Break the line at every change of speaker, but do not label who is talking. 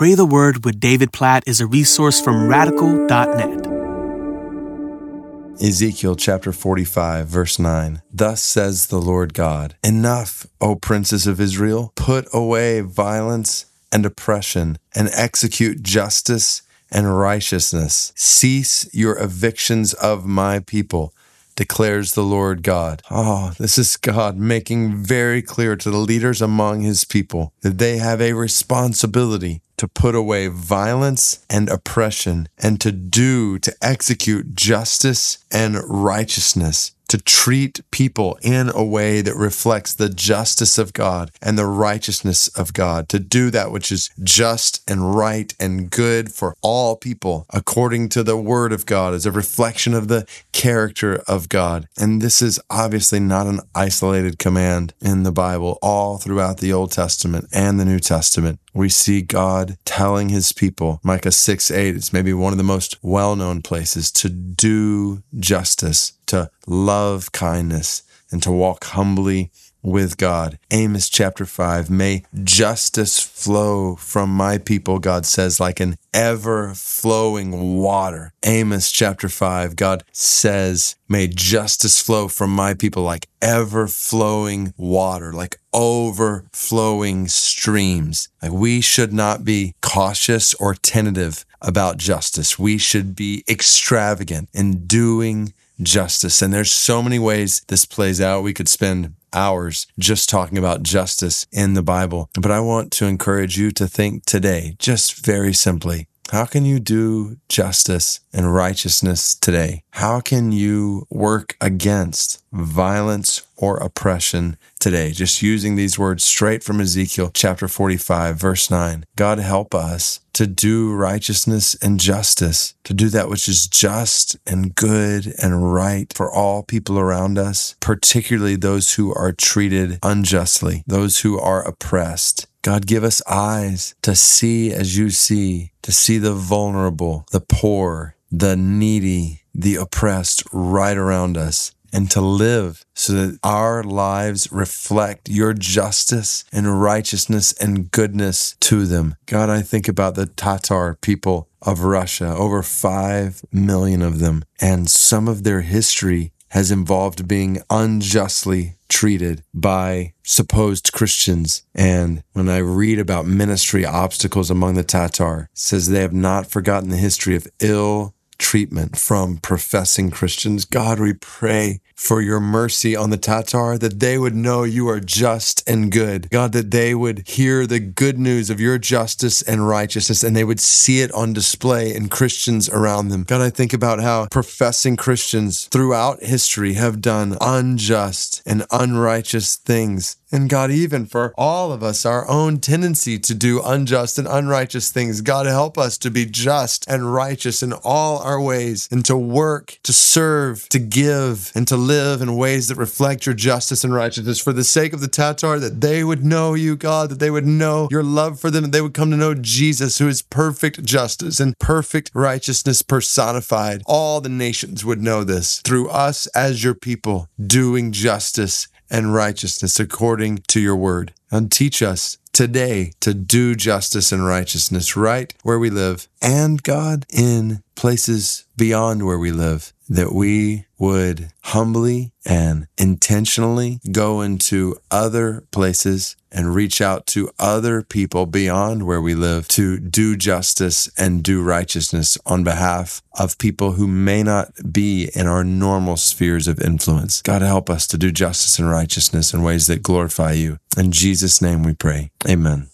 Pray the Word with David Platt is a resource from radical.net.
Ezekiel chapter 45, verse 9. Thus says the Lord God Enough, O princes of Israel, put away violence and oppression, and execute justice and righteousness. Cease your evictions of my people declares the Lord God. Oh, this is God making very clear to the leaders among his people that they have a responsibility to put away violence and oppression and to do, to execute justice and righteousness to treat people in a way that reflects the justice of God and the righteousness of God, to do that which is just and right and good for all people according to the word of God as a reflection of the character of God. And this is obviously not an isolated command in the Bible. All throughout the Old Testament and the New Testament, we see God telling his people, Micah 6 8, it's maybe one of the most well known places to do justice, to love kindness, and to walk humbly with God. Amos chapter 5 May justice flow from my people, God says, like an ever flowing water. Amos chapter 5, God says, May justice flow from my people like ever flowing water, like overflowing streams. Like we should not be cautious or tentative about justice. We should be extravagant in doing justice. And there's so many ways this plays out. We could spend hours just talking about justice in the Bible. But I want to encourage you to think today, just very simply, how can you do justice and righteousness today? How can you work against violence or oppression today? Just using these words straight from Ezekiel chapter 45, verse 9. God help us to do righteousness and justice, to do that which is just and good and right for all people around us, particularly those who are treated unjustly, those who are oppressed. God, give us eyes to see as you see, to see the vulnerable, the poor, the needy, the oppressed right around us, and to live so that our lives reflect your justice and righteousness and goodness to them. God, I think about the Tatar people of Russia, over 5 million of them, and some of their history has involved being unjustly treated by supposed Christians. And when I read about ministry obstacles among the Tatar, says they have not forgotten the history of ill treatment from professing Christians. God, we pray for your mercy on the Tatar, that they would know you are just and good. God, that they would hear the good news of your justice and righteousness and they would see it on display in Christians around them. God, I think about how professing Christians throughout history have done unjust and unrighteous things. And God, even for all of us, our own tendency to do unjust and unrighteous things, God, help us to be just and righteous in all our ways and to work, to serve, to give, and to live in ways that reflect your justice and righteousness for the sake of the Tatar, that they would know you, God, that they would know your love for them, that they would come to know Jesus, who is perfect justice and perfect righteousness personified. All the nations would know this through us as your people doing justice and righteousness according to your word. And teach us today to do justice and righteousness right where we live and God in places beyond where we live, that we would humbly and intentionally go into other places and reach out to other people beyond where we live to do justice and do righteousness on behalf of people who may not be in our normal spheres of influence. God, help us to do justice and righteousness in ways that glorify you. In Jesus' name we pray. Amen.